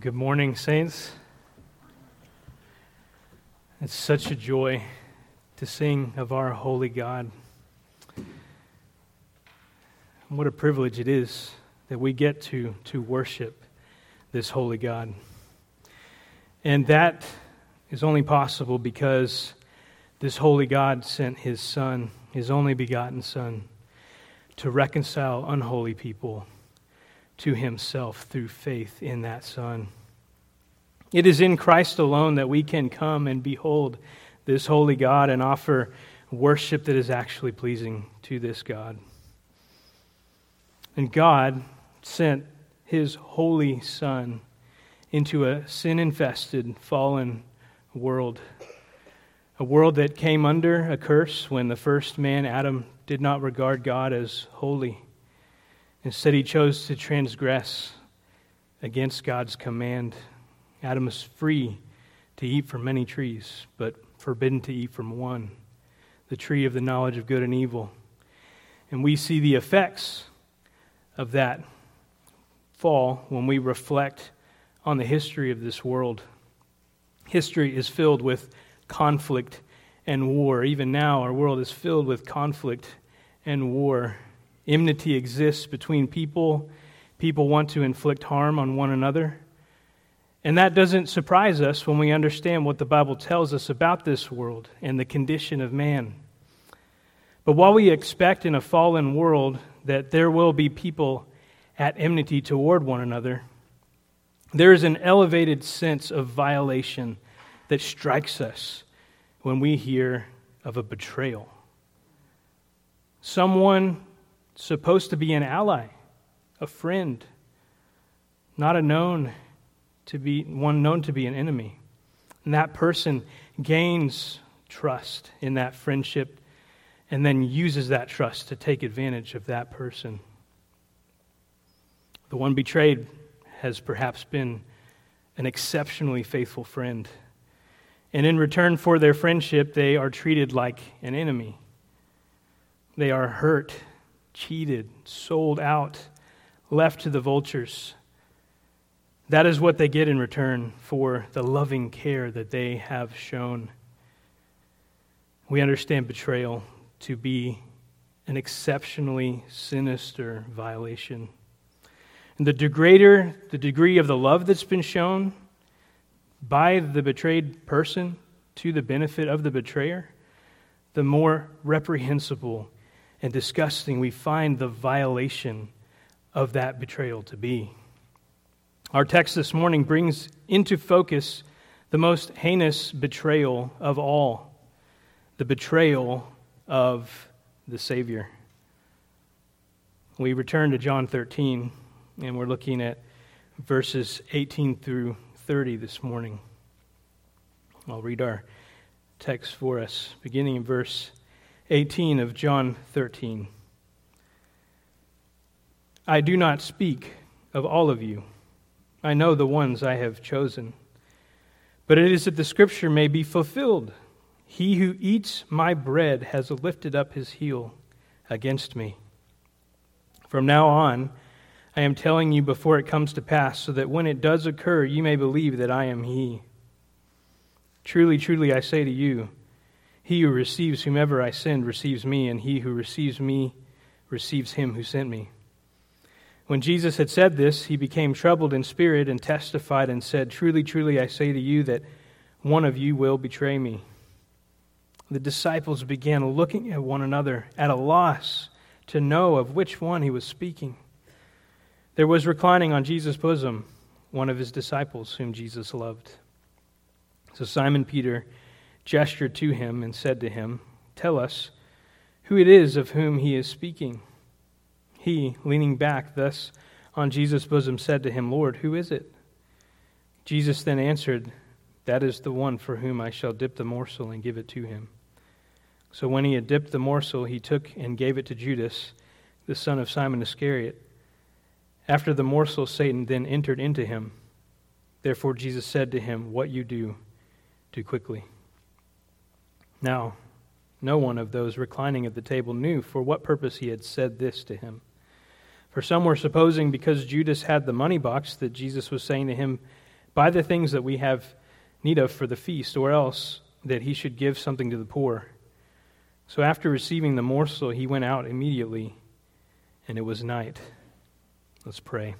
Good morning, Saints. It's such a joy to sing of our holy God. And What a privilege it is that we get to, to worship this holy God. And that is only possible because this holy God sent his Son, his only begotten Son, to reconcile unholy people to himself through faith in that Son. It is in Christ alone that we can come and behold this holy God and offer worship that is actually pleasing to this God. And God sent his holy Son into a sin infested, fallen world. A world that came under a curse when the first man, Adam, did not regard God as holy. Instead, he chose to transgress against God's command. Adam was free to eat from many trees, but forbidden to eat from one, the tree of the knowledge of good and evil. And we see the effects of that fall when we reflect on the history of this world. History is filled with conflict and war. Even now, our world is filled with conflict and war. Enmity exists between people. People want to inflict harm on one another. And that doesn't surprise us when we understand what the Bible tells us about this world and the condition of man. But while we expect in a fallen world that there will be people at enmity toward one another, there is an elevated sense of violation that strikes us when we hear of a betrayal. Someone supposed to be an ally, a friend, not a known to be one known to be an enemy. And that person gains trust in that friendship and then uses that trust to take advantage of that person. The one betrayed has perhaps been an exceptionally faithful friend. And in return for their friendship, they are treated like an enemy. They are hurt cheated, sold out, left to the vultures. That is what they get in return for the loving care that they have shown. We understand betrayal to be an exceptionally sinister violation. And the greater the degree of the love that's been shown by the betrayed person to the benefit of the betrayer, the more reprehensible and disgusting we find the violation of that betrayal to be. Our text this morning brings into focus the most heinous betrayal of all the betrayal of the Savior. We return to John 13, and we're looking at verses 18 through 30 this morning. I'll read our text for us, beginning in verse 18 of John 13. I do not speak of all of you. I know the ones I have chosen. But it is that the scripture may be fulfilled. He who eats my bread has lifted up his heel against me. From now on, I am telling you before it comes to pass, so that when it does occur, you may believe that I am he. Truly, truly, I say to you, he who receives whomever I send receives me, and he who receives me receives him who sent me. When Jesus had said this, he became troubled in spirit and testified and said, Truly, truly, I say to you that one of you will betray me. The disciples began looking at one another at a loss to know of which one he was speaking. There was reclining on Jesus' bosom one of his disciples whom Jesus loved. So Simon Peter gestured to him and said to him, Tell us who it is of whom he is speaking. He, leaning back thus on Jesus' bosom, said to him, Lord, who is it? Jesus then answered, That is the one for whom I shall dip the morsel and give it to him. So when he had dipped the morsel, he took and gave it to Judas, the son of Simon Iscariot. After the morsel, Satan then entered into him. Therefore Jesus said to him, What you do, do quickly. Now, no one of those reclining at the table knew for what purpose he had said this to him. For some were supposing because Judas had the money box that Jesus was saying to him, Buy the things that we have need of for the feast, or else that he should give something to the poor. So after receiving the morsel, he went out immediately, and it was night. Let's pray.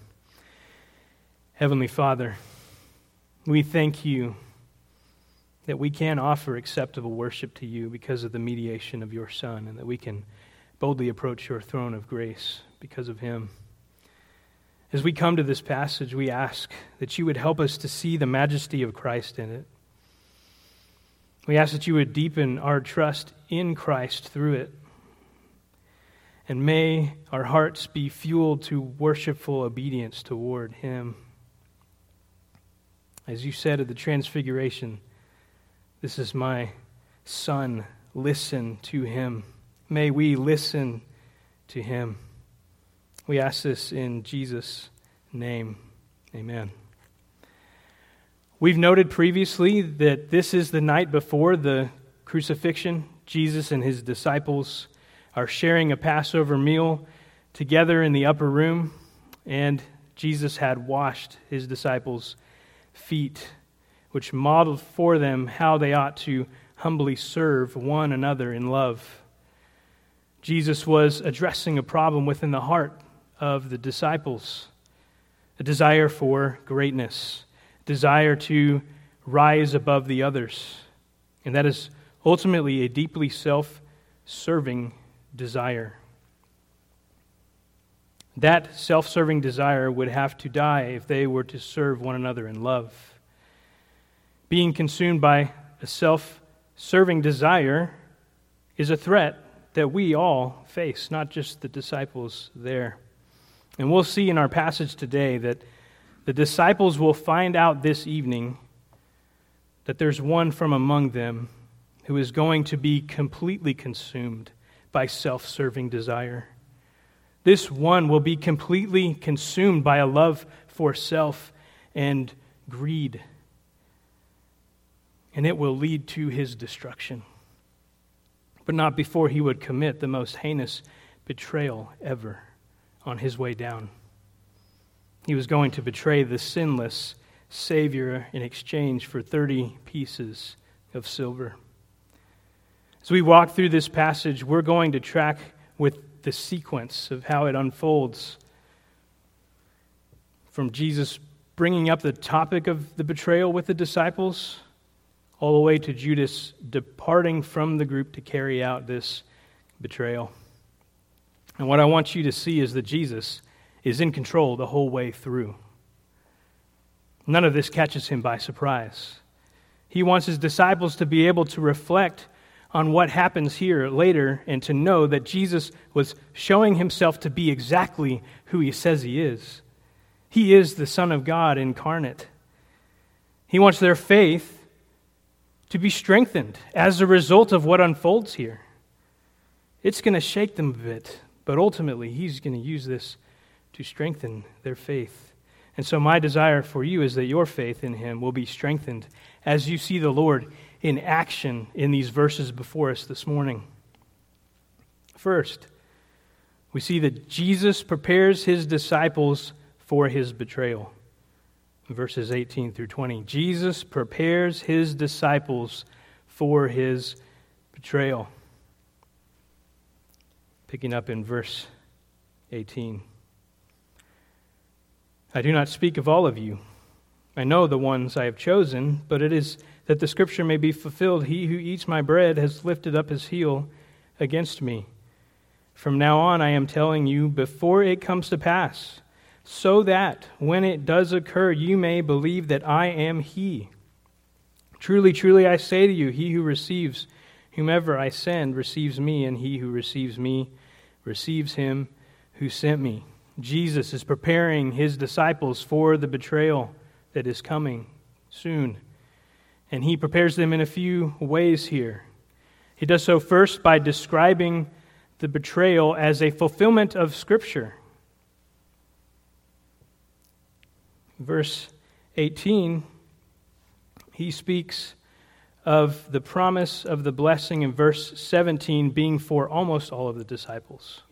Heavenly Father, we thank you that we can offer acceptable worship to you because of the mediation of your Son, and that we can boldly approach your throne of grace because of him. As we come to this passage, we ask that you would help us to see the majesty of Christ in it. We ask that you would deepen our trust in Christ through it. And may our hearts be fueled to worshipful obedience toward Him. As you said at the Transfiguration, this is my Son. Listen to Him. May we listen to Him. We ask this in Jesus' name. Amen. We've noted previously that this is the night before the crucifixion. Jesus and his disciples are sharing a Passover meal together in the upper room, and Jesus had washed his disciples' feet, which modeled for them how they ought to humbly serve one another in love. Jesus was addressing a problem within the heart of the disciples a desire for greatness, desire to rise above the others. And that is ultimately a deeply self serving desire. That self serving desire would have to die if they were to serve one another in love. Being consumed by a self serving desire is a threat that we all face, not just the disciples there. And we'll see in our passage today that the disciples will find out this evening that there's one from among them who is going to be completely consumed by self serving desire. This one will be completely consumed by a love for self and greed, and it will lead to his destruction. But not before he would commit the most heinous betrayal ever on his way down. He was going to betray the sinless Savior in exchange for 30 pieces of silver. As we walk through this passage, we're going to track with the sequence of how it unfolds from Jesus bringing up the topic of the betrayal with the disciples, all the way to Judas departing from the group to carry out this betrayal. And what I want you to see is that Jesus is in control the whole way through. None of this catches him by surprise. He wants his disciples to be able to reflect on what happens here later and to know that Jesus was showing himself to be exactly who he says he is. He is the Son of God incarnate. He wants their faith to be strengthened as a result of what unfolds here. It's going to shake them a bit, but ultimately, he's going to use this to strengthen their faith. And so, my desire for you is that your faith in him will be strengthened as you see the Lord in action in these verses before us this morning. First, we see that Jesus prepares his disciples for his betrayal. Verses 18 through 20. Jesus prepares his disciples for his betrayal. Picking up in verse 18. I do not speak of all of you. I know the ones I have chosen, but it is that the scripture may be fulfilled He who eats my bread has lifted up his heel against me. From now on, I am telling you before it comes to pass, so that when it does occur, you may believe that I am He. Truly, truly, I say to you, he who receives whomever I send receives me, and he who receives me receives him who sent me. Jesus is preparing his disciples for the betrayal that is coming soon. And he prepares them in a few ways here. He does so first by describing the betrayal as a fulfillment of Scripture. Verse 18, he speaks of the promise of the blessing in verse 17 being for almost all of the disciples.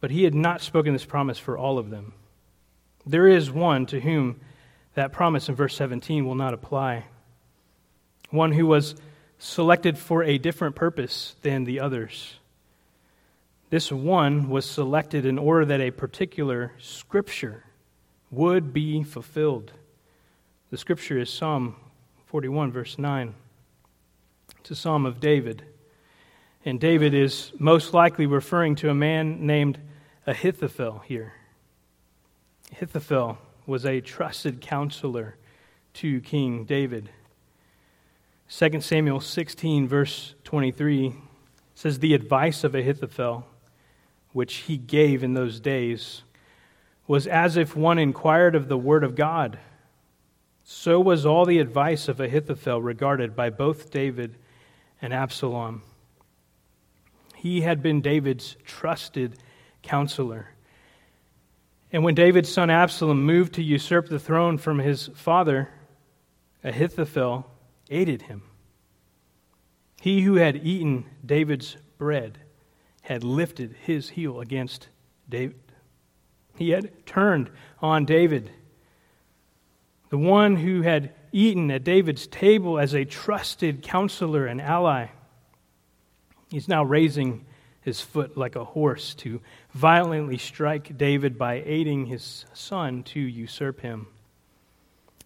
But he had not spoken this promise for all of them. There is one to whom that promise in verse 17 will not apply. One who was selected for a different purpose than the others. This one was selected in order that a particular scripture would be fulfilled. The scripture is Psalm 41, verse 9. It's a psalm of David. And David is most likely referring to a man named Ahithophel here. Ahithophel was a trusted counselor to King David. 2 Samuel 16, verse 23 says, The advice of Ahithophel, which he gave in those days, was as if one inquired of the word of God. So was all the advice of Ahithophel regarded by both David and Absalom. He had been David's trusted counselor. And when David's son Absalom moved to usurp the throne from his father, Ahithophel aided him. He who had eaten David's bread had lifted his heel against David. He had turned on David. The one who had eaten at David's table as a trusted counselor and ally He's now raising his foot like a horse to violently strike David by aiding his son to usurp him.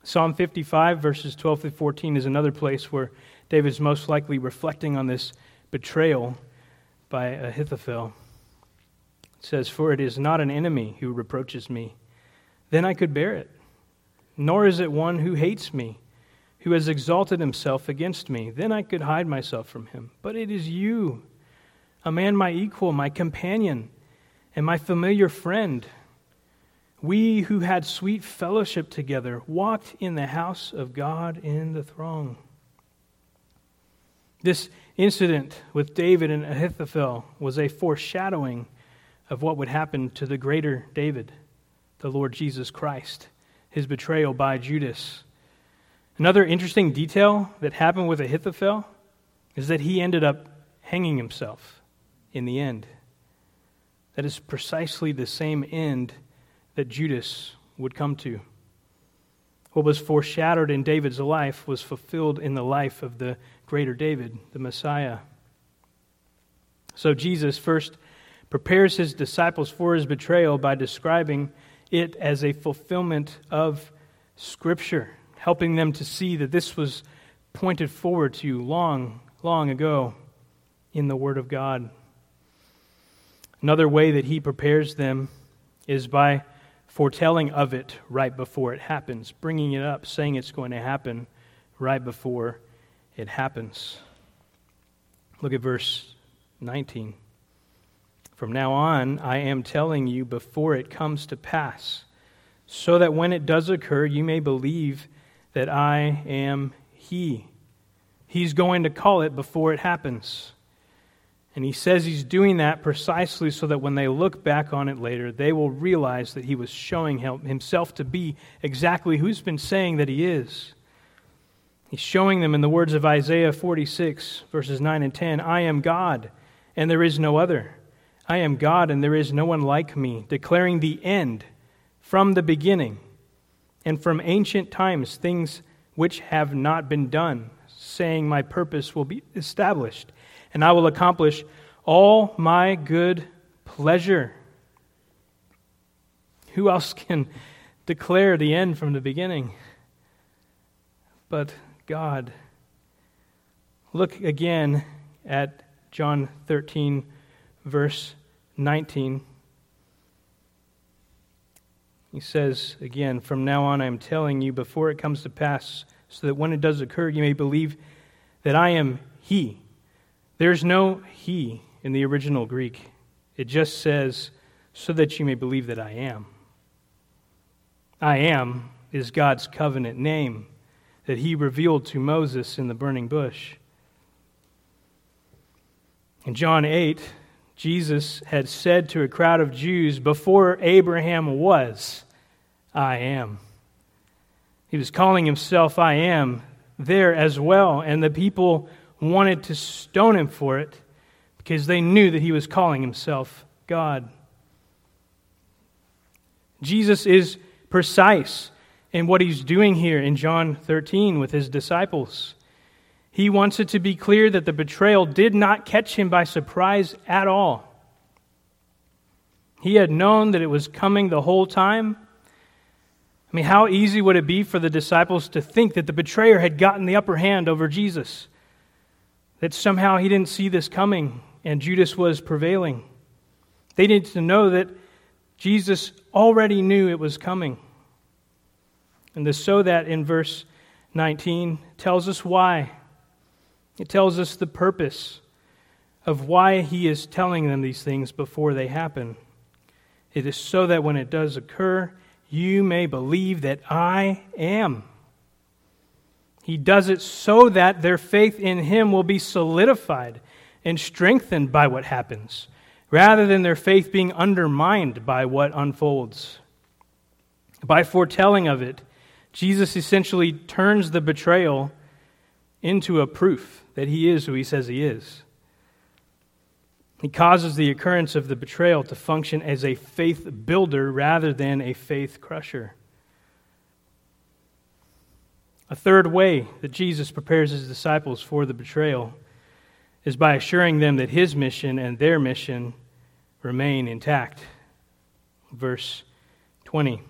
Psalm 55, verses 12 through 14, is another place where David's most likely reflecting on this betrayal by Ahithophel. Says, For it is not an enemy who reproaches me, then I could bear it. Nor is it one who hates me who has exalted himself against me. Then I could hide myself from him. But it is you, a man my equal, my companion, and my familiar friend. We who had sweet fellowship together walked in the house of God in the throng. This incident with David and Ahithophel was a foreshadowing of what would happen to the greater David, the Lord Jesus Christ, his betrayal by Judas Another interesting detail that happened with Ahithophel is that he ended up hanging himself in the end. That is precisely the same end that Judas would come to. What was foreshadowed in David's life was fulfilled in the life of the greater David, the Messiah. So Jesus first prepares his disciples for his betrayal by describing it as a fulfillment of Scripture helping them to see that this was pointed forward to long, long ago in the Word of God. Another way that he prepares them is by foretelling of it right before it happens, bringing it up, saying it's going to happen right before it happens. Look at verse 19. From now on, I am telling you before it comes to pass, so that when it does occur, you may believe that I am He. He's going to call it before it happens. And he says he's doing that precisely so that when they look back on it later, they will realize that he was showing himself to be exactly who's been saying that he is. He's showing them in the words of Isaiah 46, verses 9 and 10 I am God, and there is no other. I am God, and there is no one like me, declaring the end from the beginning and from ancient times things which have not been done, saying, My purpose will be established, and I will accomplish all my good pleasure. Who else can declare the end from the beginning but God? Look again at John 13, verse 19. He says again, From now on I am telling you before it comes to pass, so that when it does occur, you may believe that I am He. There's no He in the original Greek. It just says, so that you may believe that I am. I am is God's covenant name that He revealed to Moses in the burning bush. In John 8, Jesus had said to a crowd of Jews before Abraham was, I am. He was calling himself I am there as well, and the people wanted to stone him for it because they knew that he was calling himself God. Jesus is precise in what he's doing here in John 13 with his disciples. He wants it to be clear that the betrayal did not catch him by surprise at all. He had known that it was coming the whole time. I mean, how easy would it be for the disciples to think that the betrayer had gotten the upper hand over Jesus? That somehow he didn't see this coming and Judas was prevailing. They needed to know that Jesus already knew it was coming. And the so that in verse 19 tells us why. It tells us the purpose of why he is telling them these things before they happen. It is so that when it does occur, you may believe that I am. He does it so that their faith in him will be solidified and strengthened by what happens, rather than their faith being undermined by what unfolds. By foretelling of it, Jesus essentially turns the betrayal into a proof that he is who he says he is. He causes the occurrence of the betrayal to function as a faith builder rather than a faith crusher. A third way that Jesus prepares his disciples for the betrayal is by assuring them that his mission and their mission remain intact. Verse 20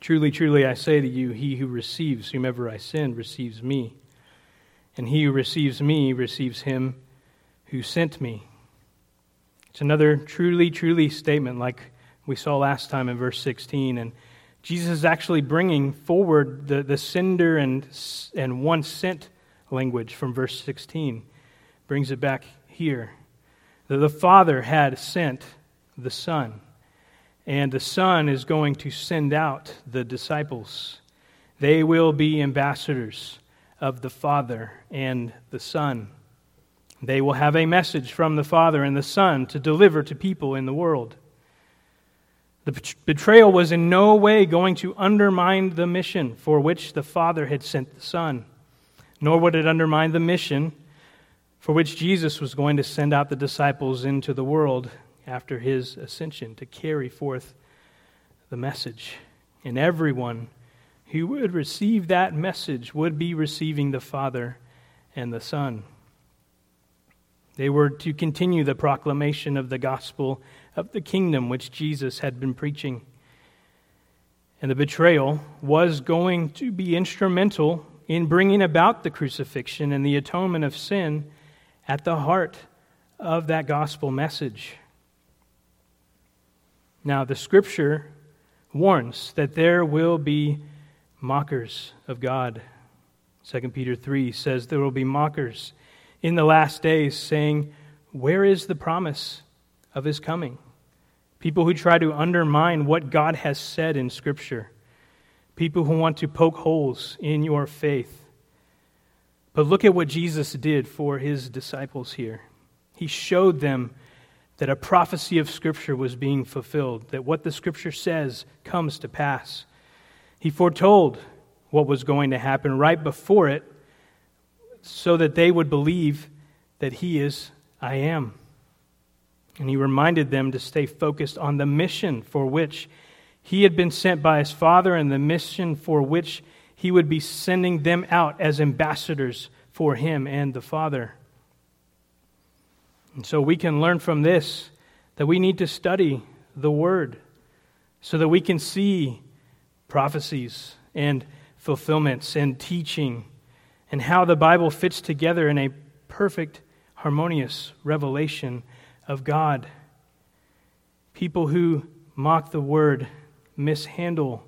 Truly, truly, I say to you, he who receives whomever I send receives me, and he who receives me receives him who sent me. It's another truly, truly statement like we saw last time in verse 16. And Jesus is actually bringing forward the, the sender and, and one sent language from verse 16 brings it back here. That the Father had sent the Son, and the Son is going to send out the disciples. They will be ambassadors of the Father and the Son. They will have a message from the Father and the Son to deliver to people in the world. The betrayal was in no way going to undermine the mission for which the Father had sent the Son, nor would it undermine the mission for which Jesus was going to send out the disciples into the world after his ascension to carry forth the message. And everyone who would receive that message would be receiving the Father and the Son. They were to continue the proclamation of the gospel of the kingdom which Jesus had been preaching. And the betrayal was going to be instrumental in bringing about the crucifixion and the atonement of sin at the heart of that gospel message. Now, the scripture warns that there will be mockers of God. 2 Peter 3 says there will be mockers in the last days saying, Where is the promise of his coming? People who try to undermine what God has said in Scripture. People who want to poke holes in your faith. But look at what Jesus did for his disciples here. He showed them that a prophecy of Scripture was being fulfilled, that what the Scripture says comes to pass. He foretold what was going to happen right before it so that they would believe that He is I am. And He reminded them to stay focused on the mission for which He had been sent by His Father and the mission for which he would be sending them out as ambassadors for him and the Father. And so we can learn from this that we need to study the Word so that we can see prophecies and fulfillments and teaching and how the Bible fits together in a perfect, harmonious revelation of God. People who mock the Word mishandle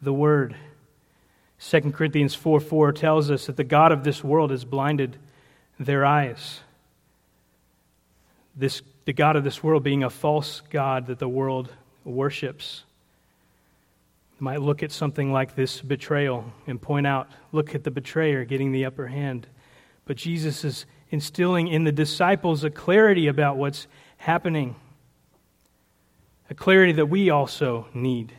the Word. 2 Corinthians 4 4 tells us that the God of this world has blinded their eyes. This, the God of this world being a false God that the world worships. Might look at something like this betrayal and point out look at the betrayer getting the upper hand. But Jesus is instilling in the disciples a clarity about what's happening, a clarity that we also need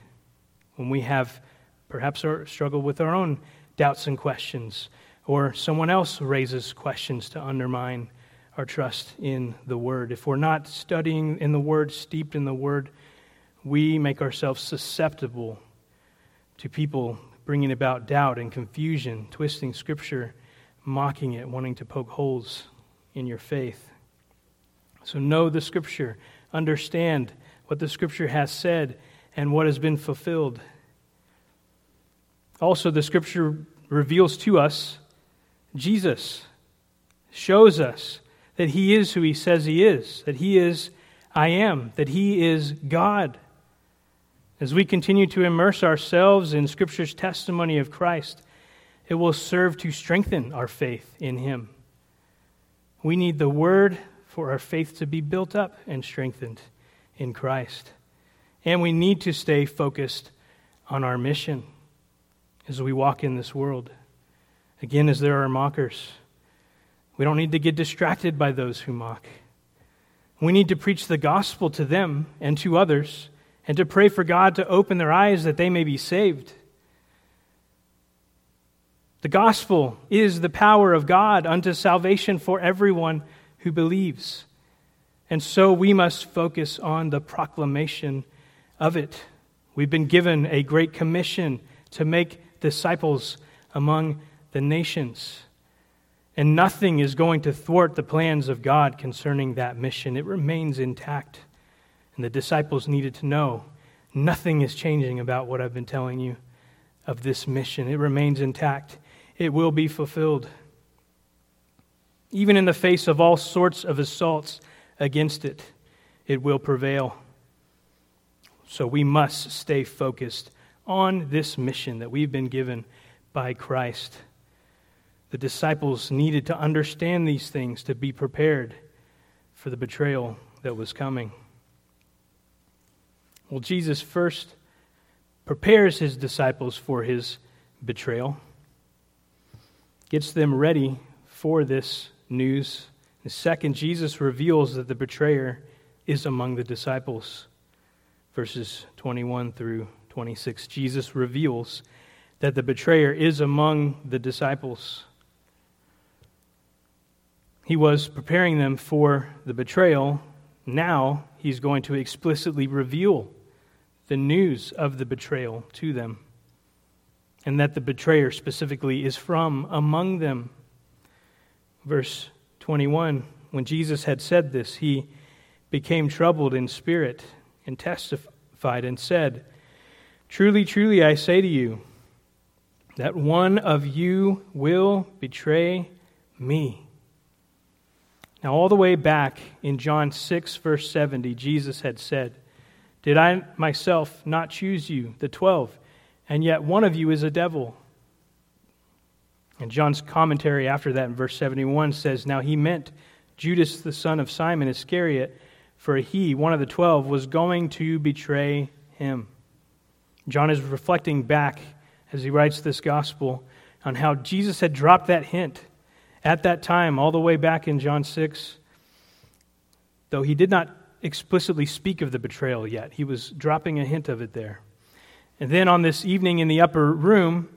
when we have perhaps our struggle with our own doubts and questions, or someone else raises questions to undermine our trust in the Word. If we're not studying in the Word, steeped in the Word, we make ourselves susceptible to people bringing about doubt and confusion, twisting Scripture, mocking it, wanting to poke holes in your faith. So know the Scripture, understand what the Scripture has said and what has been fulfilled. Also, the Scripture reveals to us Jesus, shows us that He is who He says He is, that He is I am, that He is God. As we continue to immerse ourselves in Scripture's testimony of Christ, it will serve to strengthen our faith in Him. We need the Word for our faith to be built up and strengthened in Christ. And we need to stay focused on our mission as we walk in this world. Again, as there are mockers, we don't need to get distracted by those who mock. We need to preach the gospel to them and to others and to pray for God to open their eyes that they may be saved. The gospel is the power of God unto salvation for everyone who believes. And so we must focus on the proclamation of it. We've been given a great commission to make disciples among the nations. And nothing is going to thwart the plans of God concerning that mission. It remains intact. And the disciples needed to know nothing is changing about what I've been telling you of this mission. It remains intact, it will be fulfilled. Even in the face of all sorts of assaults against it, it will prevail. So we must stay focused on this mission that we've been given by Christ. The disciples needed to understand these things to be prepared for the betrayal that was coming. Well, Jesus first prepares his disciples for his betrayal, gets them ready for this news. And second, Jesus reveals that the betrayer is among the disciples. Verses 21 through 26. Jesus reveals that the betrayer is among the disciples. He was preparing them for the betrayal. Now he's going to explicitly reveal the news of the betrayal to them, and that the betrayer specifically is from among them. Verse 21 When Jesus had said this, he became troubled in spirit and testified and said, Truly, truly, I say to you, that one of you will betray me. Now, all the way back in John 6, verse 70, Jesus had said, did I myself not choose you, the twelve, and yet one of you is a devil? And John's commentary after that in verse 71 says, Now he meant Judas the son of Simon Iscariot, for he, one of the twelve, was going to betray him. John is reflecting back as he writes this gospel on how Jesus had dropped that hint at that time, all the way back in John 6. Though he did not explicitly speak of the betrayal yet. He was dropping a hint of it there. And then on this evening in the upper room,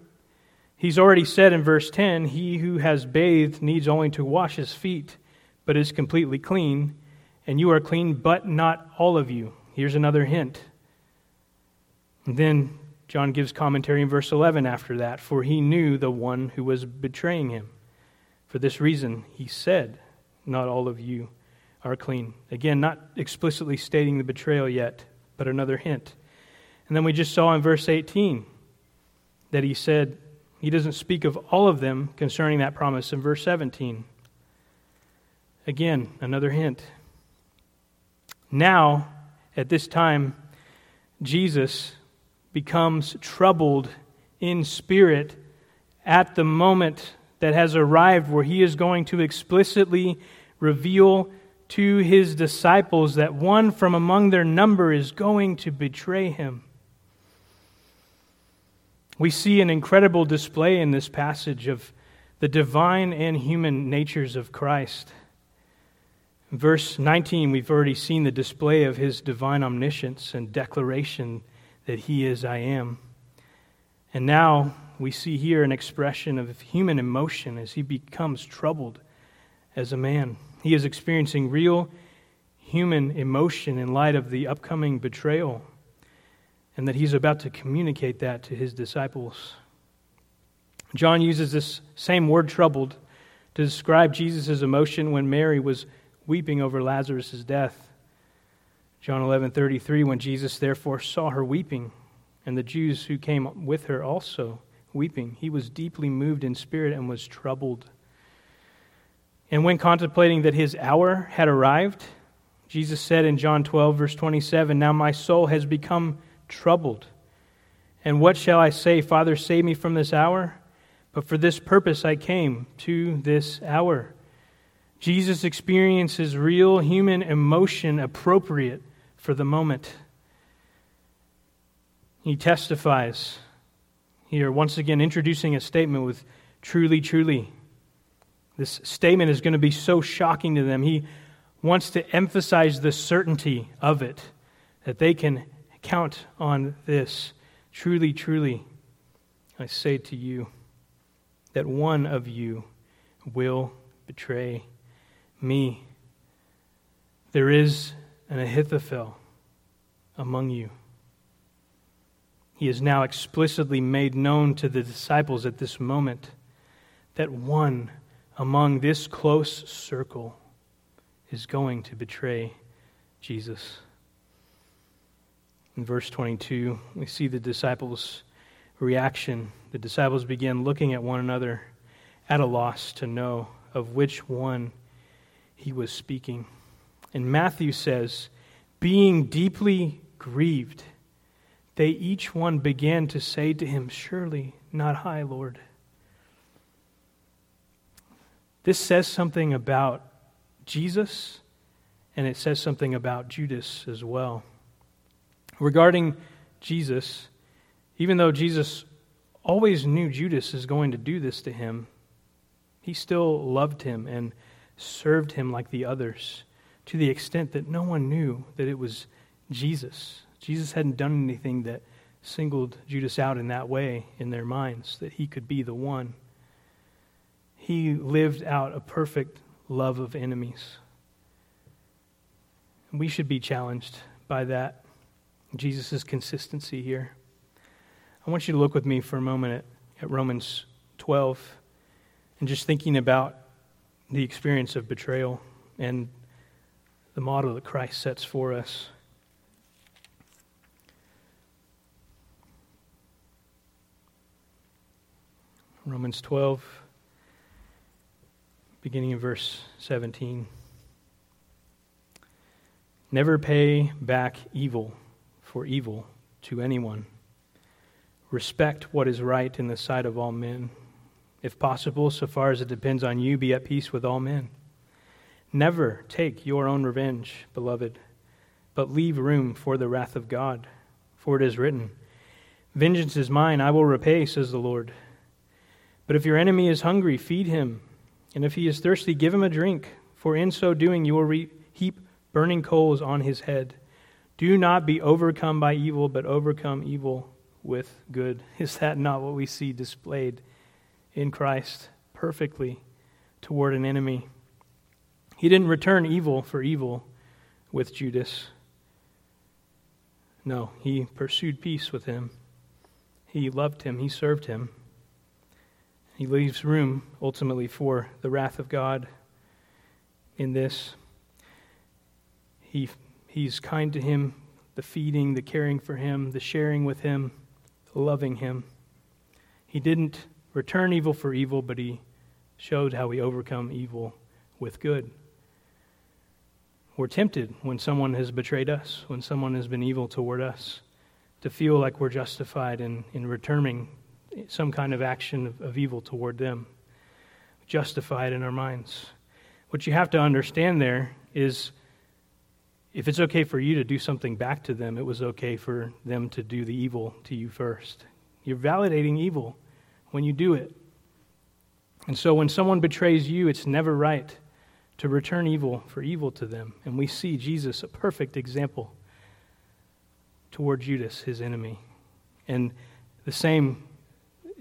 he's already said in verse 10 He who has bathed needs only to wash his feet, but is completely clean. And you are clean, but not all of you. Here's another hint. And then John gives commentary in verse 11 after that For he knew the one who was betraying him. For this reason, he said, Not all of you are clean. Again, not explicitly stating the betrayal yet, but another hint. And then we just saw in verse 18 that he said he doesn't speak of all of them concerning that promise in verse 17. Again, another hint. Now, at this time, Jesus becomes troubled in spirit at the moment that has arrived where he is going to explicitly reveal to his disciples that one from among their number is going to betray him. We see an incredible display in this passage of the divine and human natures of Christ. In verse 19, we've already seen the display of his divine omniscience and declaration that he is I am. And now we see here an expression of human emotion as he becomes troubled as a man. He is experiencing real human emotion in light of the upcoming betrayal. and that he's about to communicate that to his disciples. John uses this same word troubled to describe Jesus' emotion when Mary was weeping over Lazarus' death. John 11:33 when Jesus therefore saw her weeping and the Jews who came with her also weeping he was deeply moved in spirit and was troubled. And when contemplating that his hour had arrived Jesus said in John 12 verse 27 now my soul has become troubled and what shall I say father save me from this hour but for this purpose I came to this hour. Jesus experiences real human emotion appropriate for the moment. He testifies here, once again, introducing a statement with truly, truly. This statement is going to be so shocking to them. He wants to emphasize the certainty of it, that they can count on this. Truly, truly, I say to you that one of you will betray me. There is an Ahithophel among you. He is now explicitly made known to the disciples at this moment that one among this close circle is going to betray Jesus. In verse 22, we see the disciples' reaction the disciples begin looking at one another at a loss to know of which one he was speaking. And Matthew says, being deeply grieved, they each one began to say to him, Surely not I, Lord. This says something about Jesus, and it says something about Judas as well. Regarding Jesus, even though Jesus always knew Judas is going to do this to him, he still loved him and served him like the others to the extent that no one knew that it was Jesus. Jesus hadn't done anything that singled Judas out in that way in their minds, that he could be the one. He lived out a perfect love of enemies. We should be challenged by that, Jesus' consistency here. I want you to look with me for a moment at, at Romans 12 and just thinking about the experience of betrayal and the model that Christ sets for us. Romans 12, beginning in verse 17. Never pay back evil for evil to anyone Respect what is right in the sight of all men. If possible, so far as it depends on you, be at peace with all men. Never take your own revenge, beloved, but leave room for the wrath of God. For it is written, Vengeance is mine, I will repay, says the Lord. But if your enemy is hungry, feed him, and if he is thirsty, give him a drink, for in so doing you will re- heap burning coals on his head. Do not be overcome by evil, but overcome evil with good. Is that not what we see displayed in Christ perfectly toward an enemy? He didn't return evil for evil with Judas. No, he pursued peace with him. He loved him, he served him. He leaves room ultimately for the wrath of God in this. He, he's kind to him, the feeding, the caring for him, the sharing with him loving him. He didn't return evil for evil, but he showed how we overcome evil with good. We're tempted when someone has betrayed us, when someone has been evil toward us, to feel like we're justified in, in returning some kind of action of, of evil toward them, justified in our minds. What you have to understand there is if it's okay for you to do something back to them, it was okay for them to do the evil to you first. You're validating evil when you do it. And so when someone betrays you, it's never right to return evil for evil to them. And we see Jesus, a perfect example, toward Judas, his enemy. And the same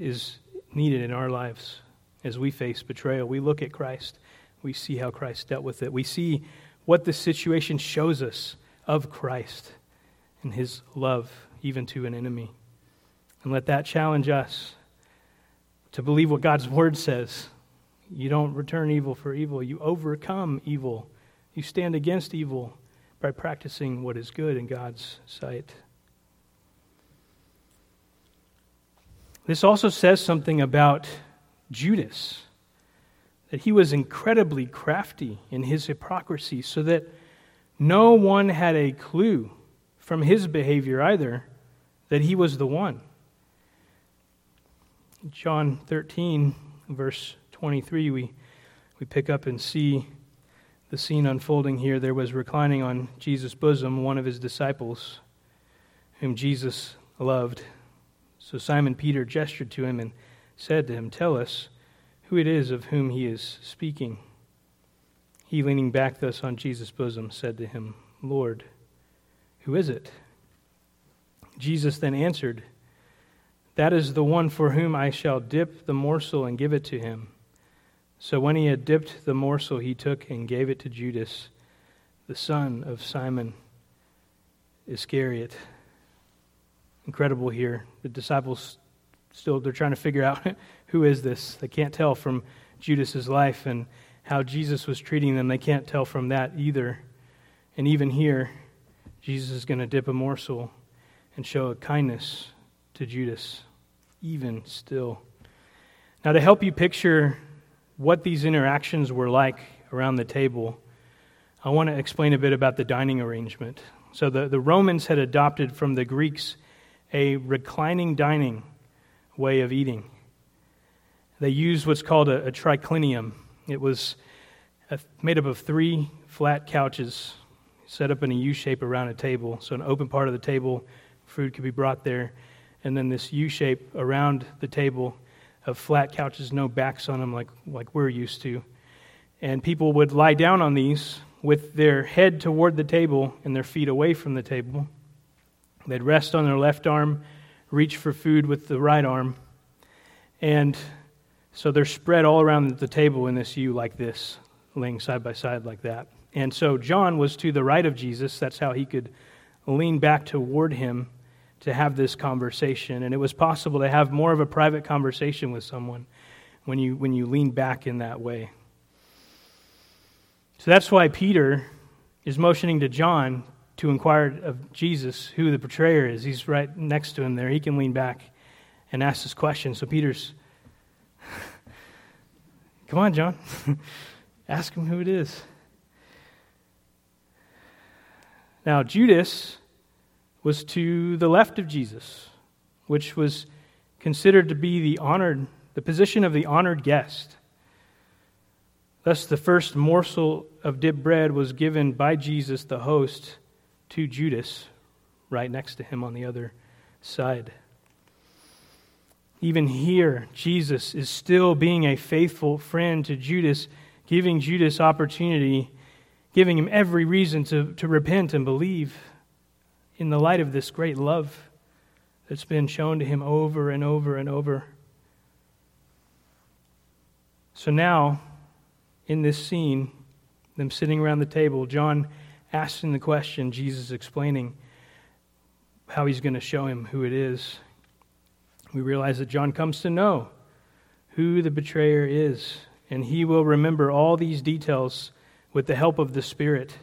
is needed in our lives as we face betrayal. We look at Christ, we see how Christ dealt with it. We see what the situation shows us of Christ and his love. even to an enemy. And let that challenge us to believe what God's word says. You don't return evil for evil, you overcome evil. You stand against evil by practicing what is good in God's sight. This also says something about Judas, that he was incredibly crafty in his hypocrisy, so that no one had a clue from his behavior either that he was the one. John 13, verse 23, we, we pick up and see the scene unfolding here. There was reclining on Jesus' bosom one of his disciples, whom Jesus loved. So Simon Peter gestured to him and said to him, Tell us who it is of whom he is speaking. He, leaning back thus on Jesus' bosom, said to him, Lord, who is it? Jesus then answered, that is the one for whom I shall dip the morsel and give it to him. So when he had dipped the morsel, he took and gave it to Judas, the son of Simon Iscariot. Incredible here. The disciples still they're trying to figure out who is this. They can't tell from Judas's life and how Jesus was treating them. They can't tell from that either. And even here, Jesus is going to dip a morsel and show a kindness to Judas, even still. Now, to help you picture what these interactions were like around the table, I want to explain a bit about the dining arrangement. So, the, the Romans had adopted from the Greeks a reclining dining way of eating. They used what's called a, a triclinium. It was a, made up of three flat couches set up in a U shape around a table. So, an open part of the table, food could be brought there and then this U shape around the table of flat couches, no backs on them like, like we're used to. And people would lie down on these with their head toward the table and their feet away from the table. They'd rest on their left arm, reach for food with the right arm. And so they're spread all around the table in this U like this, laying side by side like that. And so John was to the right of Jesus. That's how he could lean back toward him to have this conversation. And it was possible to have more of a private conversation with someone when you, when you lean back in that way. So that's why Peter is motioning to John to inquire of Jesus who the betrayer is. He's right next to him there. He can lean back and ask this question. So Peter's, come on, John, ask him who it is. Now, Judas was to the left of Jesus, which was considered to be the honored, the position of the honored guest. Thus, the first morsel of dipped bread was given by Jesus, the host, to Judas, right next to him on the other side. Even here, Jesus is still being a faithful friend to Judas, giving Judas opportunity, giving him every reason to, to repent and believe in the light of this great love that's been shown to him over and over and over. So now, in this scene, them sitting around the table, John asking the question, Jesus explaining how he's going to show him who it is. We realize that John comes to know who the betrayer is, and he will remember all these details with the help of the Spirit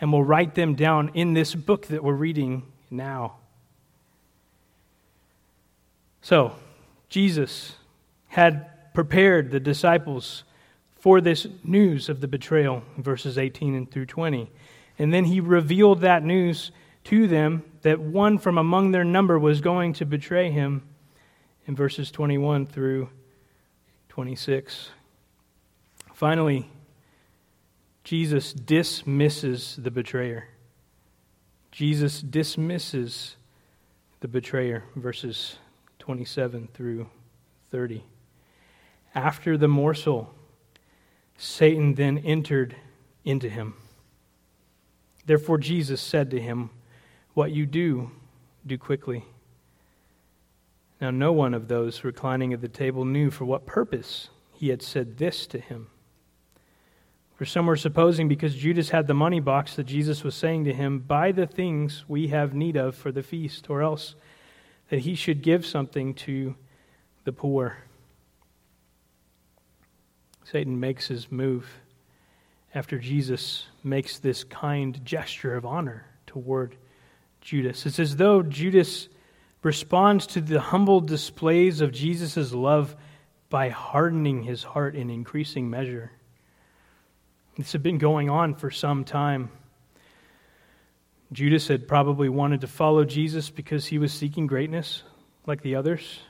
and we'll write them down in this book that we're reading now. So, Jesus had prepared the disciples for this news of the betrayal, verses 18 and through 20. And then he revealed that news to them that one from among their number was going to betray him in verses 21 through 26. Finally, Jesus dismisses the betrayer. Jesus dismisses the betrayer, verses 27 through 30. After the morsel, Satan then entered into him. Therefore, Jesus said to him, What you do, do quickly. Now, no one of those reclining at the table knew for what purpose he had said this to him. For some were supposing because Judas had the money box that Jesus was saying to him, Buy the things we have need of for the feast, or else that he should give something to the poor. Satan makes his move after Jesus makes this kind gesture of honor toward Judas. It's as though Judas responds to the humble displays of Jesus' love by hardening his heart in increasing measure. This had been going on for some time. Judas had probably wanted to follow Jesus because he was seeking greatness like the others.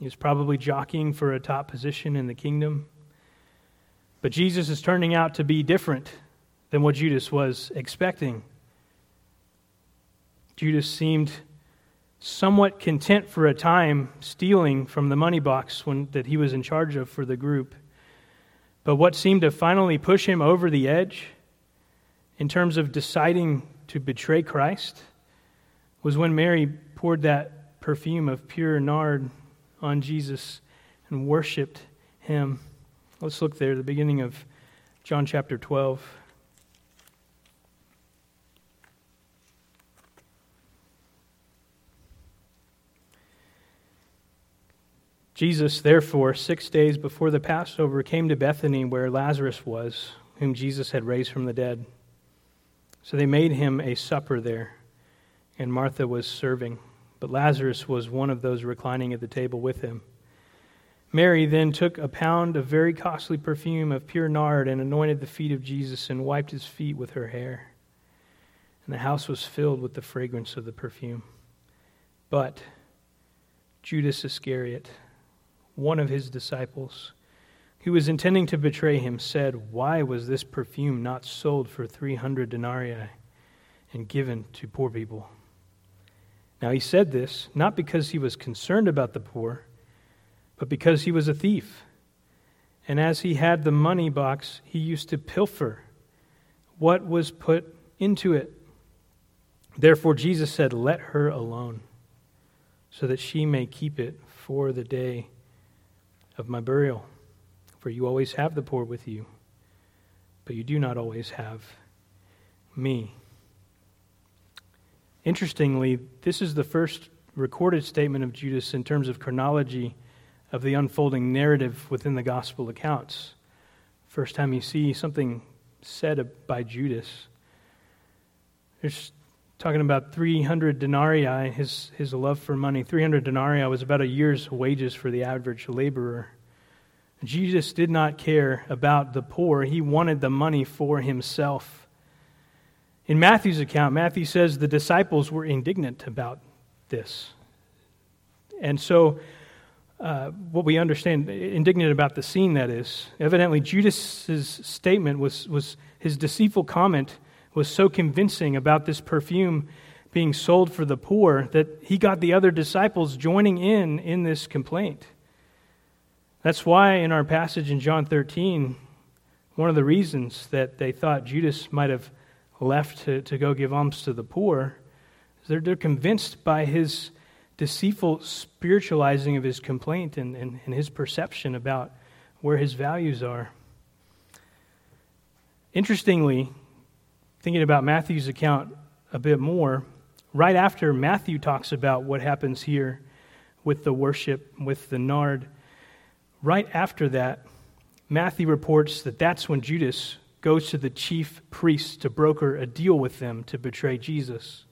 He was probably jockeying for a top position in the kingdom. But Jesus is turning out to be different than what Judas was expecting. Judas seemed somewhat content for a time stealing from the money box when, that he was in charge of for the group. But what seemed to finally push him over the edge in terms of deciding to betray Christ was when Mary poured that perfume of pure nard on Jesus and worshiped him. Let's look there, the beginning of John chapter 12. Jesus, therefore, six days before the Passover, came to Bethany where Lazarus was, whom Jesus had raised from the dead. So they made him a supper there, and Martha was serving, but Lazarus was one of those reclining at the table with him. Mary then took a pound of very costly perfume of pure nard and anointed the feet of Jesus and wiped his feet with her hair. And the house was filled with the fragrance of the perfume. But Judas Iscariot, one of his disciples, who was intending to betray him, said, Why was this perfume not sold for 300 denarii and given to poor people? Now he said this not because he was concerned about the poor, but because he was a thief. And as he had the money box, he used to pilfer what was put into it. Therefore, Jesus said, Let her alone, so that she may keep it for the day of my burial. For you always have the poor with you, but you do not always have me. Interestingly, this is the first recorded statement of Judas in terms of chronology of the unfolding narrative within the gospel accounts. First time you see something said by Judas. There's talking about 300 denarii, his, his love for money. 300 denarii was about a year's wages for the average laborer. Jesus did not care about the poor, he wanted the money for himself. In Matthew's account, Matthew says the disciples were indignant about this. And so, uh, what we understand, indignant about the scene, that is, evidently Judas's statement was, was his deceitful comment was so convincing about this perfume being sold for the poor that he got the other disciples joining in in this complaint. That's why in our passage in John 13, one of the reasons that they thought Judas might have left to, to go give alms to the poor is they're, they're convinced by his deceitful spiritualizing of his complaint and, and, and his perception about where his values are. Interestingly, thinking about Matthew's account a bit more, right after Matthew talks about what happens here with the worship, with the nard, right after that, Matthew reports that that's when Judas goes to the chief priests to broker a deal with them to betray Jesus.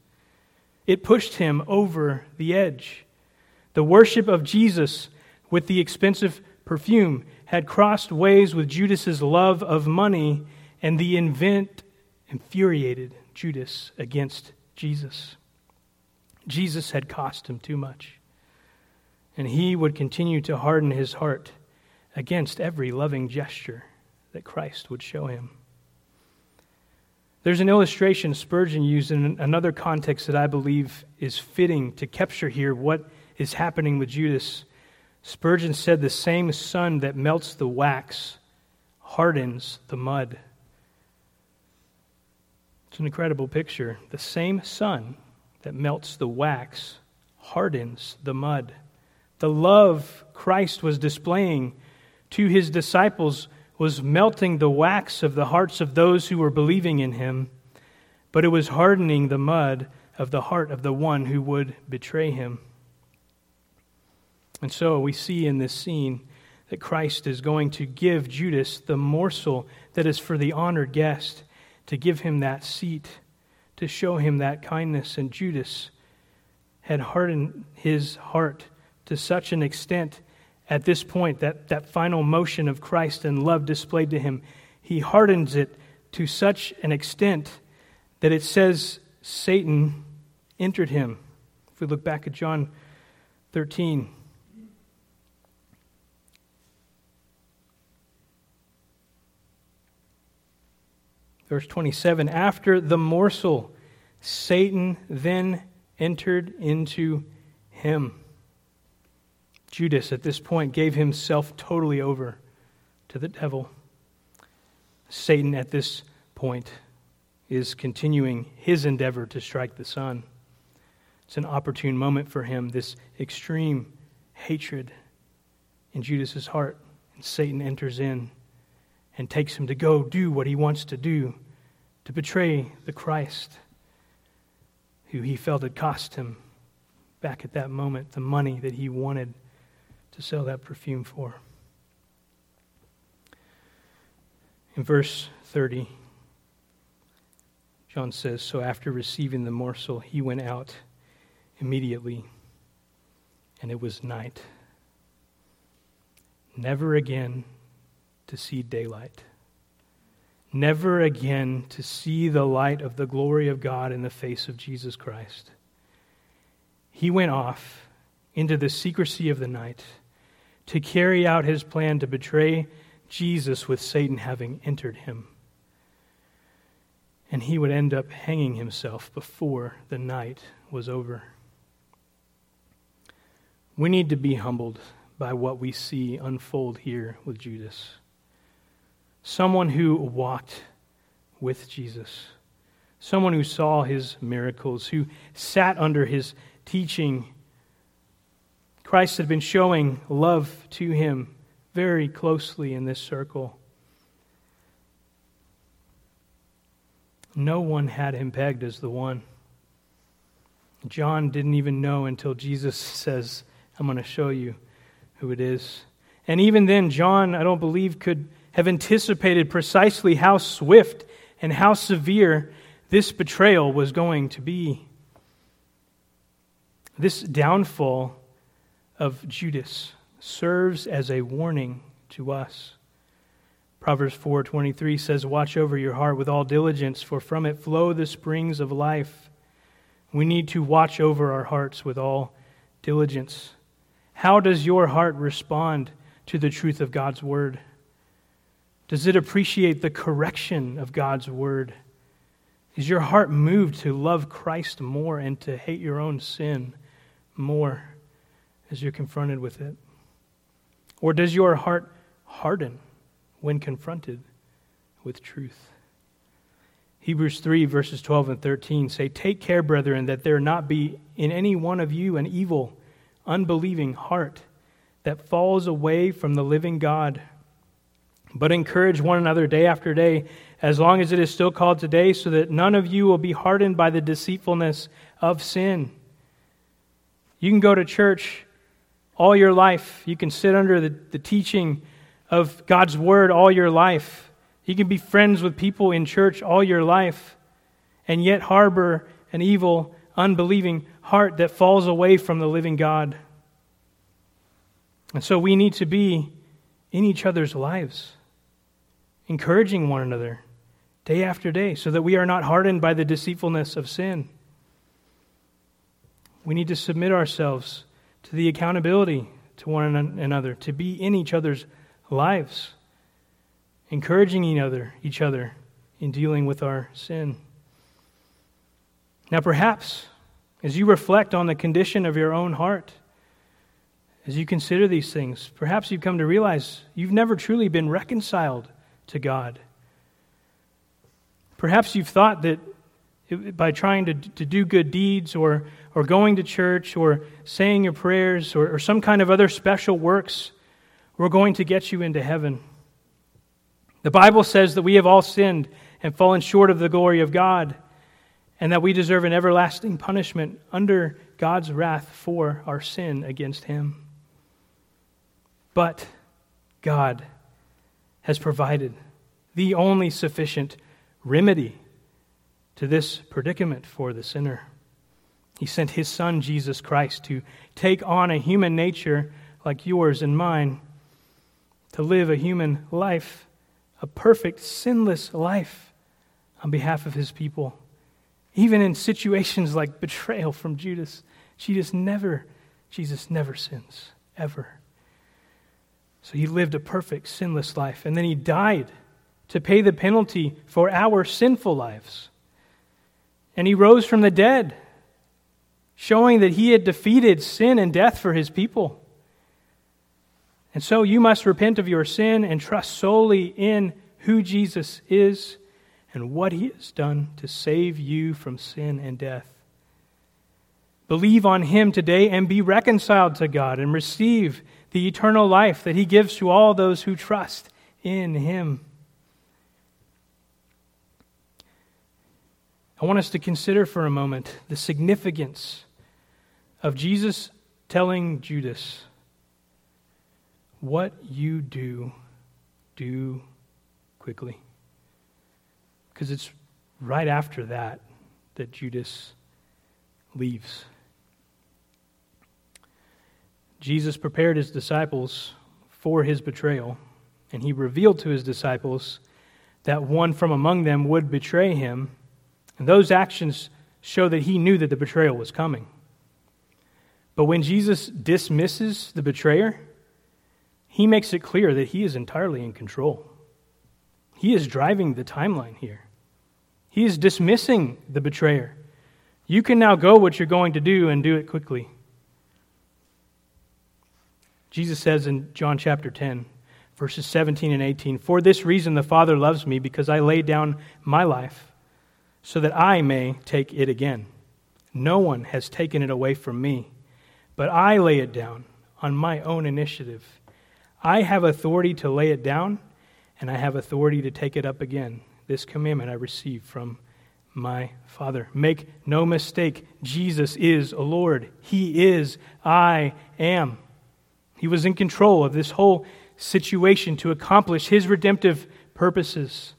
It pushed him over the edge. The worship of Jesus with the expensive perfume had crossed ways with Judas's love of money, and the event infuriated Judas against Jesus. Jesus had cost him too much, and he would continue to harden his heart against every loving gesture that Christ would show him. There's an illustration Spurgeon used in another context that I believe is fitting to capture here what is happening with Judas. Spurgeon said, The same sun that melts the wax hardens the mud. It's an incredible picture. The same sun that melts the wax hardens the mud. The love Christ was displaying to his disciples was melting the wax of the hearts of those who were believing in him, but it was hardening the mud of the heart of the one who would betray him. And so we see in this scene that Christ is going to give Judas the morsel that is for the honored guest, to give him that seat, to show him that kindness. And Judas had hardened his heart to such an extent at this point, that, that final motion of Christ and love displayed to him, he hardens it to such an extent that it says Satan entered him. If we look back at John 13, verse 27 After the morsel, Satan then entered into him. Judas, at this point, gave himself totally over to the devil. Satan, at this point, is continuing his endeavor to strike the Son. It's an opportune moment for him, this extreme hatred in Judas's heart. And Satan enters in and takes him to go do what he wants to do to betray the Christ who he felt had cost him back at that moment the money that he wanted to sell that perfume for. In verse 30, John says So after receiving the morsel, he went out immediately, and it was night. Never again to see daylight. Never again to see the light of the glory of God in the face of Jesus Christ. He went off into the secrecy of the night to carry out his plan to betray Jesus with Satan having entered him. And he would end up hanging himself before the night was over. We need to be humbled by what we see unfold here with Judas. Someone who walked with Jesus, someone who saw his miracles, who sat under his teaching Christ had been showing love to him very closely in this circle. No one had him pegged as the one. John didn't even know until Jesus says, I'm going to show you who it is. And even then, John, I don't believe, could have anticipated precisely how swift and how severe this betrayal was going to be. This downfall of Judas serves as a warning to us. Proverbs 4:23 says, "Watch over your heart with all diligence, for from it flow the springs of life." We need to watch over our hearts with all diligence. How does your heart respond to the truth of God's word? Does it appreciate the correction of God's word? Is your heart moved to love Christ more and to hate your own sin more? As you're confronted with it? Or does your heart harden when confronted with truth? Hebrews 3, verses 12 and 13 say, Take care, brethren, that there not be in any one of you an evil, unbelieving heart that falls away from the living God. But encourage one another day after day, as long as it is still called today, so that none of you will be hardened by the deceitfulness of sin. You can go to church all your life. You can sit under the, the teaching of God's word all your life. You can be friends with people in church all your life and yet harbor an evil, unbelieving heart that falls away from the living God. And so we need to be in each other's lives, encouraging one another day after day so that we are not hardened by the deceitfulness of sin. We need to submit ourselves to the accountability to one another, to be in each other's lives, encouraging each other, each other in dealing with our sin. Now, perhaps as you reflect on the condition of your own heart, as you consider these things, perhaps you've come to realize you've never truly been reconciled to God. Perhaps you've thought that by trying to, to do good deeds or, or going to church or saying your prayers or, or some kind of other special works, we're going to get you into heaven. The Bible says that we have all sinned and fallen short of the glory of God, and that we deserve an everlasting punishment under God's wrath for our sin against Him. But God has provided the only sufficient remedy to this predicament for the sinner. He sent His Son, Jesus Christ, to take on a human nature like yours and mine, to live a human life a perfect, sinless life on behalf of his people. Even in situations like betrayal from Judas, Jesus never, Jesus never sins, ever. So he lived a perfect, sinless life, and then he died to pay the penalty for our sinful lives. And he rose from the dead, showing that he had defeated sin and death for his people. And so you must repent of your sin and trust solely in who Jesus is and what he has done to save you from sin and death. Believe on him today and be reconciled to God and receive the eternal life that he gives to all those who trust in him. I want us to consider for a moment the significance of Jesus telling Judas what you do, do quickly. Because it's right after that that Judas leaves. Jesus prepared his disciples for his betrayal, and he revealed to his disciples that one from among them would betray him. And those actions show that he knew that the betrayal was coming. But when Jesus dismisses the betrayer, he makes it clear that he is entirely in control. He is driving the timeline here. He is dismissing the betrayer. You can now go what you're going to do and do it quickly. Jesus says in John chapter 10, verses 17 and 18 For this reason the Father loves me, because I lay down my life, so that I may take it again. No one has taken it away from me, but I lay it down on my own initiative. I have authority to lay it down, and I have authority to take it up again. This commandment I received from my Father. Make no mistake, Jesus is a Lord. He is I am. He was in control of this whole situation to accomplish his redemptive purposes.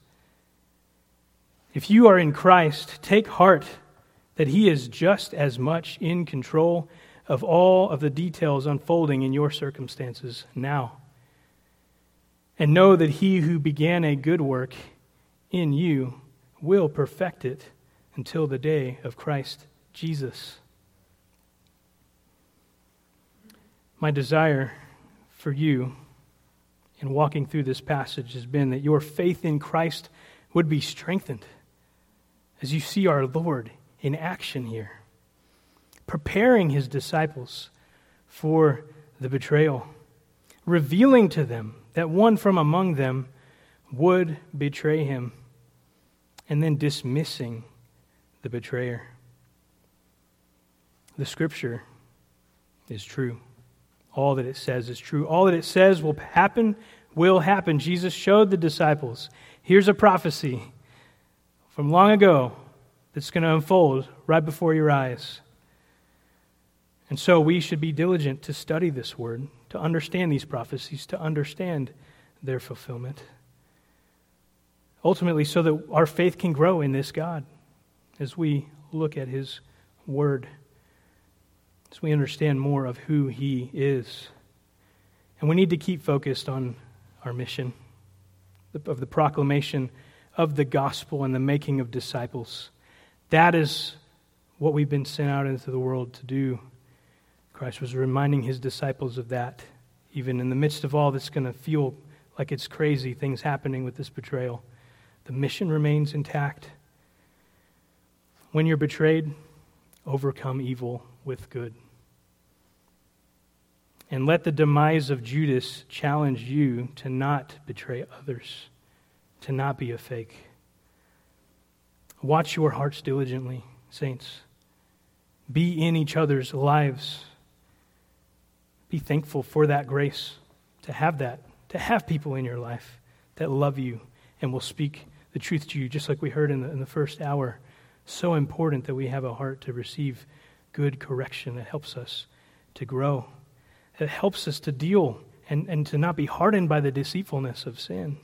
If you are in Christ, take heart that he is just as much in control of all of the details unfolding in your circumstances now and know that he who began a good work in you will perfect it until the day of Christ Jesus. My desire for you in walking through this passage has been that your faith in Christ would be strengthened as you see our Lord in action here, preparing his disciples for the betrayal, revealing to them that one from among them would betray him, and then dismissing the betrayer. The scripture is true. All that it says is true. All that it says will happen will happen. Jesus showed the disciples here's a prophecy from long ago that's going to unfold right before your eyes. And so we should be diligent to study this word, to understand these prophecies, to understand their fulfillment. Ultimately, so that our faith can grow in this God as we look at His Word, as we understand more of who He is. And we need to keep focused on our mission of the proclamation of the gospel and the making of disciples. That is what we've been sent out into the world to do. Christ was reminding his disciples of that, even in the midst of all that's going to feel like it's crazy things happening with this betrayal. The mission remains intact. When you're betrayed, overcome evil with good. And let the demise of Judas challenge you to not betray others, to not be a fake. Watch your hearts diligently, saints. Be in each other's lives. Be thankful for that grace, to have that, to have people in your life that love you and will speak the truth to you, just like we heard in the, in the first hour. So important that we have a heart to receive good correction that helps us to grow, that helps us to deal and, and to not be hardened by the deceitfulness of sin.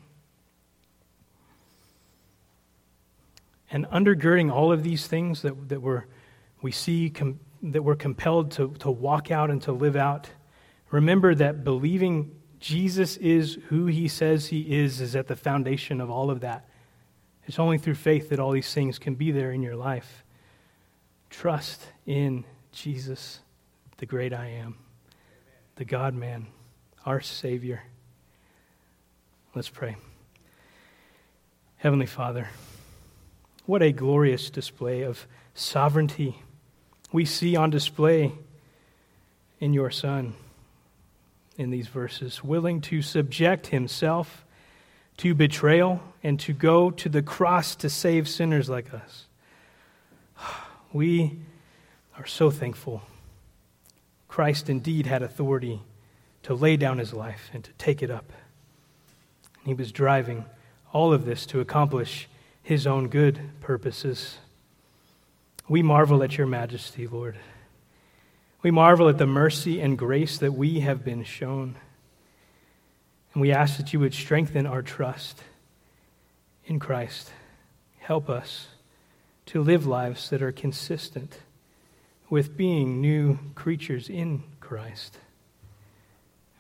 And undergirding all of these things that, that we're, we see com, that we're compelled to, to walk out and to live out, remember that believing Jesus is who he says he is is at the foundation of all of that. It's only through faith that all these things can be there in your life. Trust in Jesus, the great I am, the God man, our Savior. Let's pray. Heavenly Father, what a glorious display of sovereignty we see on display in your Son in these verses, willing to subject himself to betrayal and to go to the cross to save sinners like us. We are so thankful. Christ indeed had authority to lay down his life and to take it up. And he was driving all of this to accomplish his own good purposes. We marvel at your majesty, Lord. We marvel at the mercy and grace that we have been shown. And we ask that you would strengthen our trust in Christ. Help us to live lives that are consistent with being new creatures in Christ.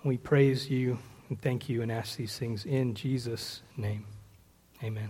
We praise you and thank you and ask these things in Jesus' name. Amen.